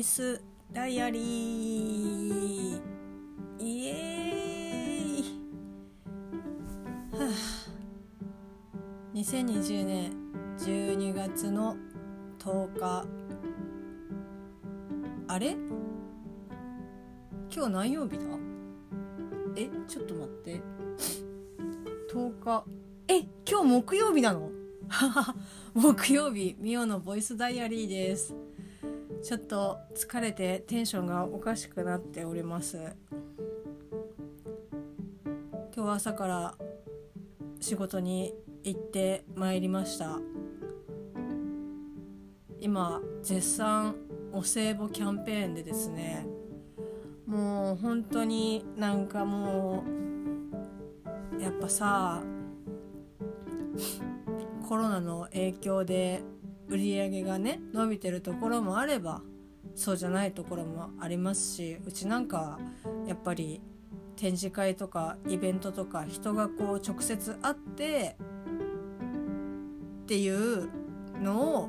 イスダイアリー。イエーイ。はあ。2020年12月の10日あれ？今日何曜日だ？えちょっと待って。10日え今日木曜日なの？木曜日ミオのボイスダイアリーです。ちょっと疲れてテンションがおかしくなっております。今日は朝から仕事に行ってまいりました。今絶賛お歳暮キャンペーンでですねもう本当になんかもうやっぱさコロナの影響で売り上げがね伸びてるところもあればそうじゃないところもありますしうちなんかやっぱり展示会とかイベントとか人がこう直接会ってっていうのを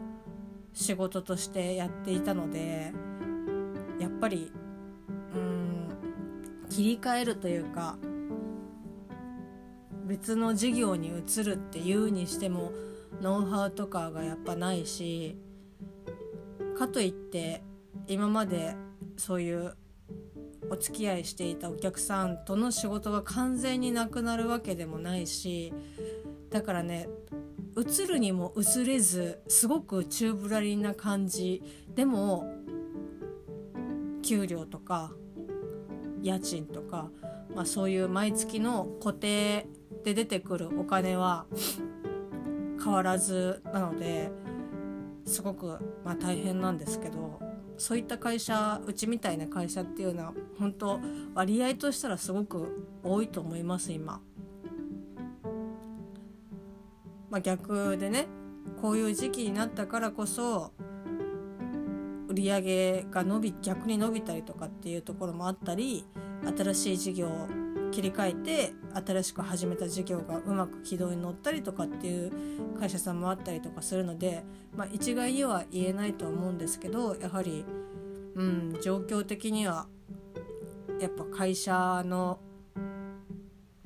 仕事としてやっていたのでやっぱりうん切り替えるというか別の事業に移るっていうにしてもノウハウとかがやっぱないしかといって今までそういうお付き合いしていたお客さんとの仕事が完全になくなるわけでもないしだからね映るにも映れずすごく宙ぶらりんな感じ。でも給料とか家賃とか、まあ、そういう毎月の固定で出てくるお金は変わらずなのですごくまあ大変なんですけどそういった会社うちみたいな会社っていうのは本当割合としたらすごく多いと思います今。まあ、逆でねこういう時期になったからこそ売り上げが伸び逆に伸びたりとかっていうところもあったり新しい事業切り替えて新しく始めた事業がうまく軌道に乗ったりとかっていう会社さんもあったりとかするので、まあ、一概には言えないとは思うんですけどやはり、うん、状況的にはやっぱ会社の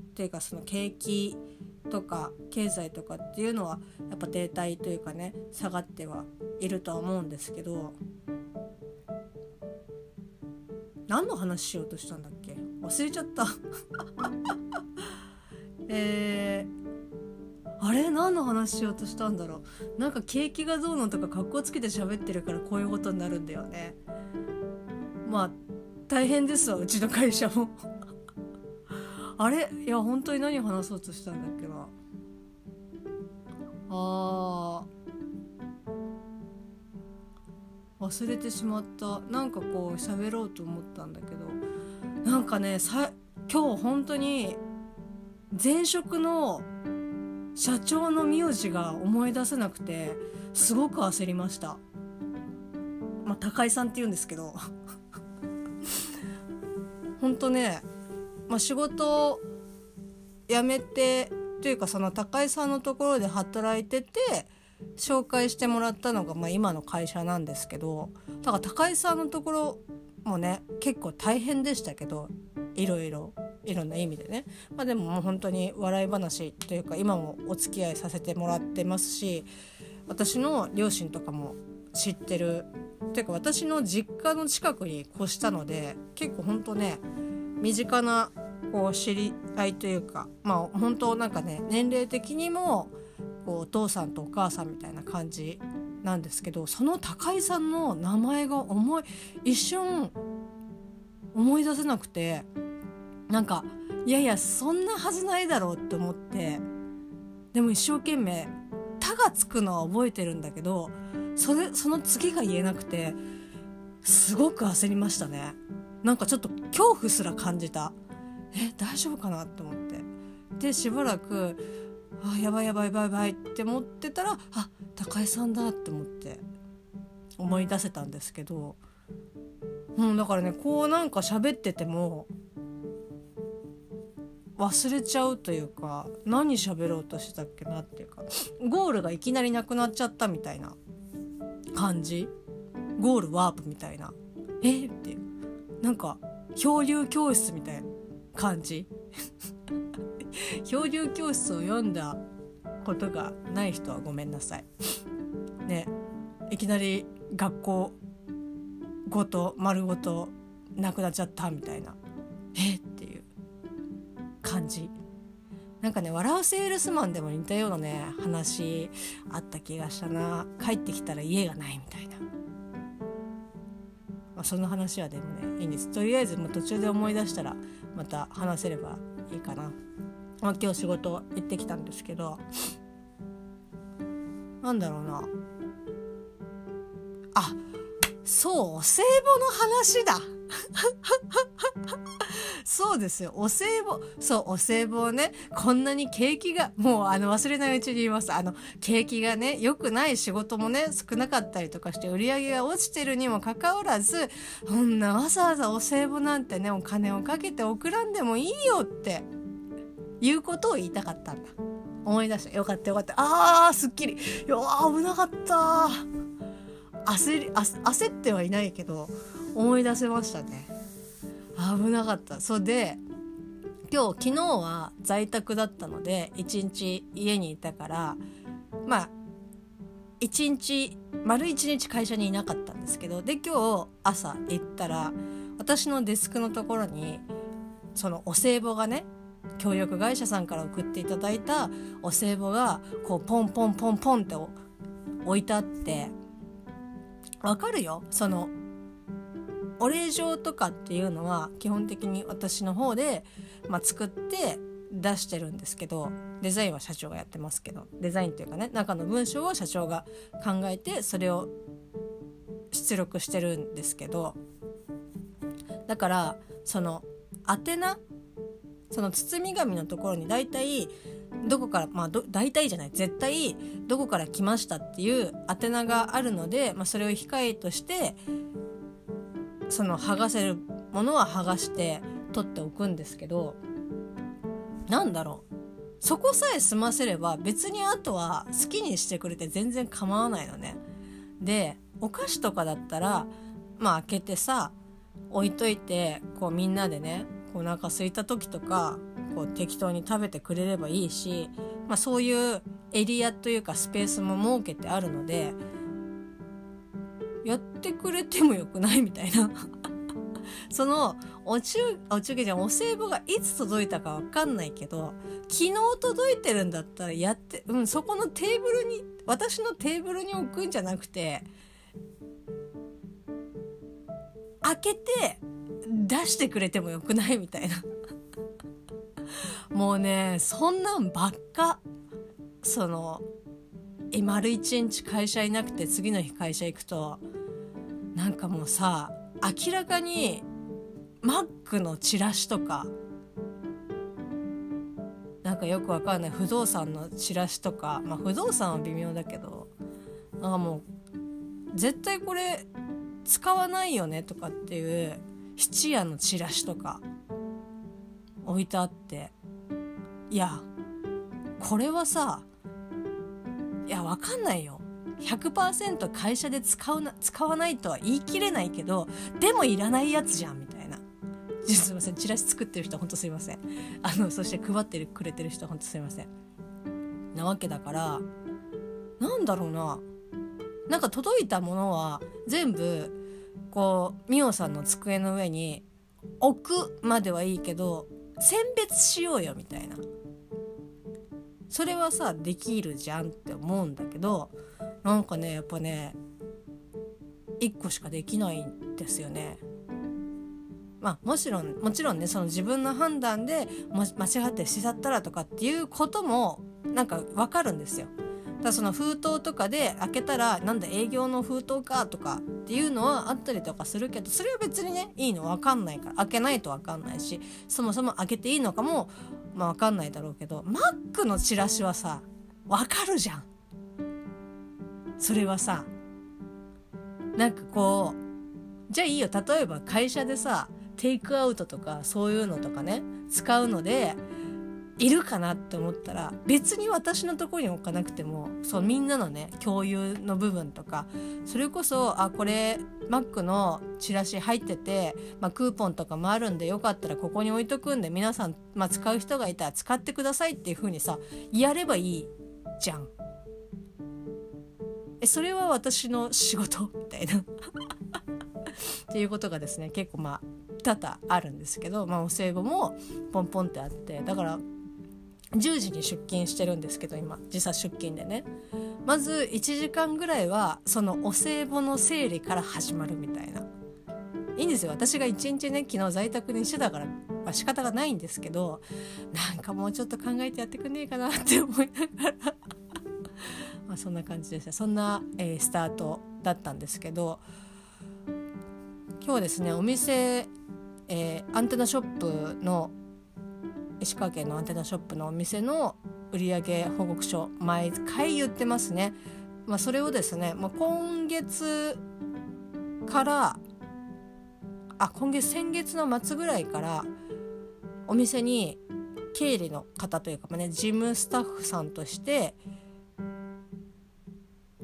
っていうかその景気とか経済とかっていうのはやっぱ停滞というかね下がってはいるとは思うんですけど何の話しようとしたんだっけ？忘れちゃった。えー、あれ？何の話しようとしたんだろう。なんか景気がどうのとか格好つけて喋ってるからこういうことになるんだよね。まあ大変ですわうちの会社も。あれ？いや本当に何話そうとしたんだっけな。あー。忘れてしまった。なんかこう喋ろうと思ったんだけど。なんかねさ今日本当に前職の社長の名字が思い出せなくてすごく焦りました。まあ高井さんって言うんですけど。本当ねまあ、仕事を辞めてというかその高井さんのところで働いてて紹介してもらったのが、まあ、今の会社なんですけど。だから高井さんのところもね結構大変でしたけどいろいろいろんな意味でね、まあ、でももう本当に笑い話というか今もお付き合いさせてもらってますし私の両親とかも知ってる。というか私の実家の近くに越したので結構本当ね身近なこう知り合いというかまあ本当なんかね年齢的にもこうお父さんとお母さんみたいな感じなんですけどその高井さんの名前が思い一瞬思い出せなくてなんかいやいやそんなはずないだろうって思ってでも一生懸命「た」がつくのは覚えてるんだけどそれその次が言えなくてすごく焦りましたね。なんかちょっと恐怖すら感じた。え大丈夫かな？って思って。でしばらくあやばいやばいやばいやばいって思ってたらあ高井さんだって思って思い出せたんですけど、うん、だからねこうなんか喋ってても忘れちゃうというか何喋ろうとしてたっけなっていうかゴールがいきなりなくなっちゃったみたいな感じ。ゴールワープみたいな。え？っていう。なんか漂流教室みたいな感じ。漂流教室を読ん。だことがない人はごめん。なさい。ねいきなり学校ごと丸ごとなくなっちゃったみたいなえっていう感じなん。かね「笑うセールスマン」でも似たようなね話あった気がしたな帰ってきたら家がないみたいな、まあ、その話はでもねいいん。ですとりあえずもう途中で思い出したらまた話せればいいかな、まあ、今日仕事行ってきたんですけどなんだろうな。あそうお歳暮の話だ。そうですよ。お歳暮そうお歳暮をねこんなに景気がもうあの忘れないうちに言います。あの景気がね良くない仕事もね少なかったりとかして売り上げが落ちてるにもかかわらずそんなわざわざお歳暮なんてねお金をかけて送らんでもいいよって。いうことを言いたかったんだ。思い出した。よかったよかった。あーすっきり。いや危なかった。焦り焦ってはいないけど思い出せましたね。危なかった。そうで今日昨日は在宅だったので一日家にいたからまあ一日丸一日会社にいなかったんですけどで今日朝行ったら私のデスクのところにそのお歳暮がね協力会社さんから送っていただいたお歳暮がこうポンポンポンポンって置いてあってわかるよ。そのお礼状とかっていうのは基本的に私の方で、まあ、作って出してるんですけどデザインは社長がやってますけどデザインっていうかね中の文章を社長が考えてそれを出力してるんですけどだからその宛名その包み紙のところに大体どこからまあ大体じゃない絶対どこから来ましたっていう宛名があるので、まあ、それを控えとしてその剥がせるものは剥がして取っておくんですけどなんだろうそこさえ済ませれば別にあとは好きにしてくれて全然構わないのね。でお菓子とかだったらまあ開けてさ置いといてこうみんなでねお腹空いた時とかこう適当に食べてくれればいいし、まあ、そういうエリアというかスペースも設けてあるのでやってくれてもよくないみたいな。そのお中お中元じゃんお歳暮がいつ届いたか分かんないけど昨日届いてるんだったらやってうんそこのテーブルに私のテーブルに置くんじゃなくて開けて出してくれてもよくない？みたいな。もうねそんなんばっか。その丸一日会社いなくて次の日会社行くとなんかもうさ明らかにマックのチラシとかなんかよくわかんない不動産のチラシとかまあ不動産は微妙だけどなんかもう絶対これ使わないよねとかっていう質屋のチラシとか置いてあっていやこれはさいやわかんないよ。100%会社で使うな使わないとは言い切れないけどでもいらないやつじゃんみたいな。すいません。チラシ作ってる人ほんとすいません。あのそして配ってるくれてる人ほんとすいません。なわけだからなんだろうな。なんか届いたものは全部こうミオさんの机の上に置くまではいいけど選別しようよみたいなそれはさできるじゃんって思うんだけどなんかねやっぱね1個しかできないんですよね。まあもちろんもちろんねその自分の判断で間違ってしちゃったらとかっていうこともなんか分かるんですよ。だその封筒とかで開けたらなんだ営業の封筒かとかっていうのはあったりとかするけどそれは別にねいいの分かんないから開けないと分かんないしそもそも開けていいのかもまあ分かんないだろうけどマックのチラシはさ分かるじゃん。それはさなんかこうじゃあいいよ例えば会社でさテイクアウトとかそういうのとかね使うのでいるかなって思ったら別に私のところに置かなくてもそうみんなのね共有の部分とかそれこそあこれマックのチラシ入ってて、まあ、クーポンとかもあるんでよかったらここに置いとくんで皆さん、まあ、使う人がいたら使ってくださいっていう風にさやればいいじゃん。えそれは私の仕事みたいなっていうことがですね結構まあ多々あるんですけど、まあ、お歳暮もポンポンってあってだから10時に出勤してるんですけど今時差出勤でね。まず1時間ぐらいはそのお歳暮の整理から始まるみたいな。いいんですよ。私が一日ね昨日在宅にしてたから、まあ、仕方がないんですけどなんかもうちょっと考えてやってくんねえかなって思いながら。まあそんな感じでした。そんな、えー、スタートだったんですけど今日はですねお店、えー、アンテナショップの石川県のアンテナショップのお店の売上報告書毎回言ってますね。まあ、それをですね、まあ、今月からあ今月先月の末ぐらいからお店に経理の方というか、まあね、事務スタッフさんとして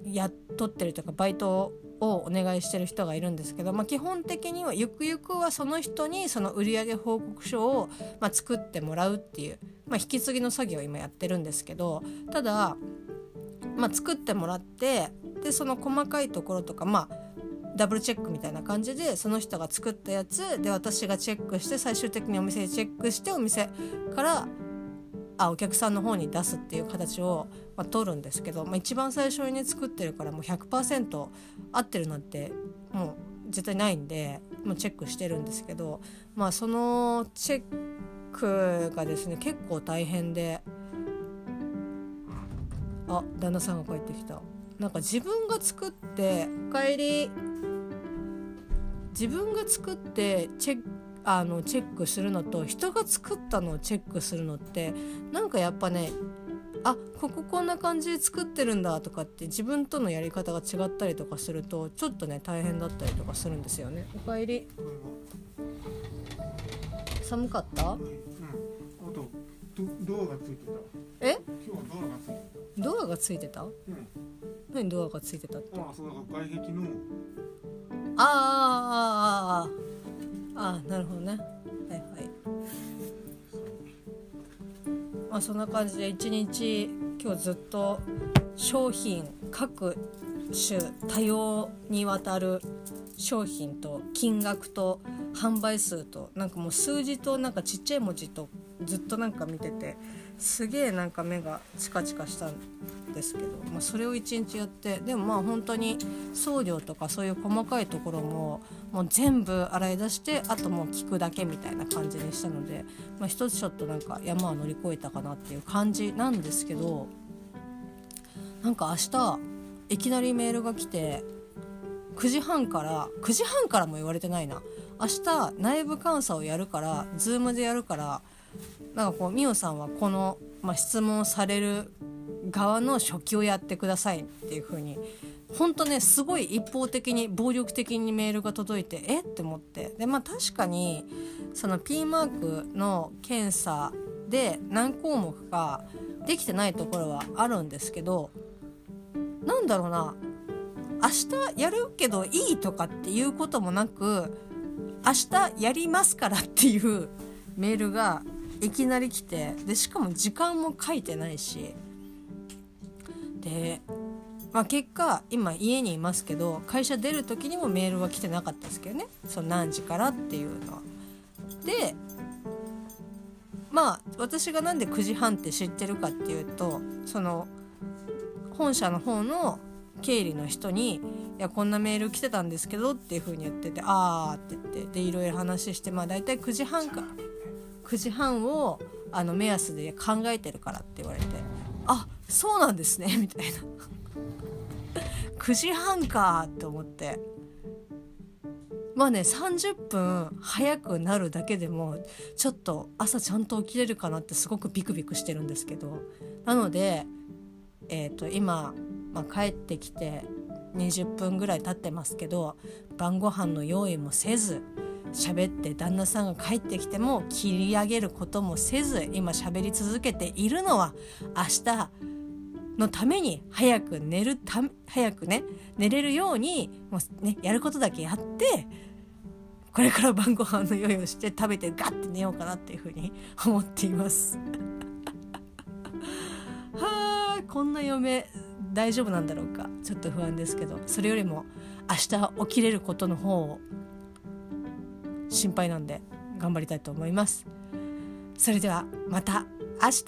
雇ってるというかバイトををお願いしてる人がいるんですけど、まあ、基本的にはゆくゆくはその人にその売上報告書を、まあ、作ってもらうっていう、まあ、引き継ぎの作業を今やってるんですけどただ、まあ、作ってもらってでその細かいところとかまあダブルチェックみたいな感じでその人が作ったやつで私がチェックして最終的にお店でチェックしてお店からあお客さんの方に出すっていう形を、まあ、取るんですけど、まあ、一番最初に、作ってるからもう100%合ってるなんてもう絶対ないんでもうチェックしてるんですけど、まあ、そのチェックがですね結構大変であ旦那さんが帰ってきた。なんか自分が作って「おかえり」自分が作ってチェックあのチェックするのと人が作ったのをチェックするのってなんかやっぱねあこここんな感じで作ってるんだとかって自分とのやり方が違ったりとかするとちょっとね大変だったりとかするんですよね。おかえり。寒かった？うん。あとドアがついてた。え？今日はドアがついてた？ドアがついてた？うん。何ドアがついてたって？あ、そうだ外壁の。ああああああ。あなるほどね。はいはい。まあそんな感じで一日今日ずっと商品各種多様にわたる商品と金額と販売数となんかもう数字となんかちっちゃい文字とずっとなんか見ててすげえなんか目がチカチカしたんですけど、まあ、それを一日やってでもまあ本当に送料とかそういう細かいところももう全部洗い出してあともう聞くだけみたいな感じにしたので、まあ、一つちょっとなんか山は乗り越えたかなっていう感じなんですけどなんか明日いきなりメールが来て9時半から9時半からも言われてないな。明日内部監査をやるから Zoom でやるからなんかこう美桜さんはこの、まあ、質問される側の初期をやってくださいっていう風に本当ねすごい一方的に暴力的にメールが届いてえ？って思って。でまあ確かにその P マークの検査で何項目かできてないところはあるんですけどなんだろうな。明日やるけどいいとかっていうこともなく明日やりますからっていう メールがいきなり来てでしかも時間も書いてないし。で、まあ、結果今家にいますけど会社出る時にもメールは来てなかったですけどねその何時からっていうのは。でまあ私が何で9時半って知ってるかっていうとその本社の方の経理の人に「いやこんなメール来てたんですけど」っていう風に言ってて「ああ」って言ってでいろいろ話してまあ大体9時半か9時半をあの目安で考えてるからって言われて「あそうなんですね」みたいな9時半かって思って。まあね30分早くなるだけでもちょっと朝ちゃんと起きれるかなってすごくビクビクしてるんですけど。なので、えー、と今、まあ、帰ってきて20分ぐらい経ってますけど晩ご飯の用意もせず喋って旦那さんが帰ってきても切り上げることもせず今喋り続けているのは明日のために早く寝るた早くね寝れるようにもう、ね、やることだけやってこれから晩ご飯の用意をして食べてガッて寝ようかなっていうふうに 思っています。はあこんな嫁大丈夫なんだろうか？ちょっと不安ですけどそれよりも明日起きれることの方を心配なんで頑張りたいと思います。それではまた明日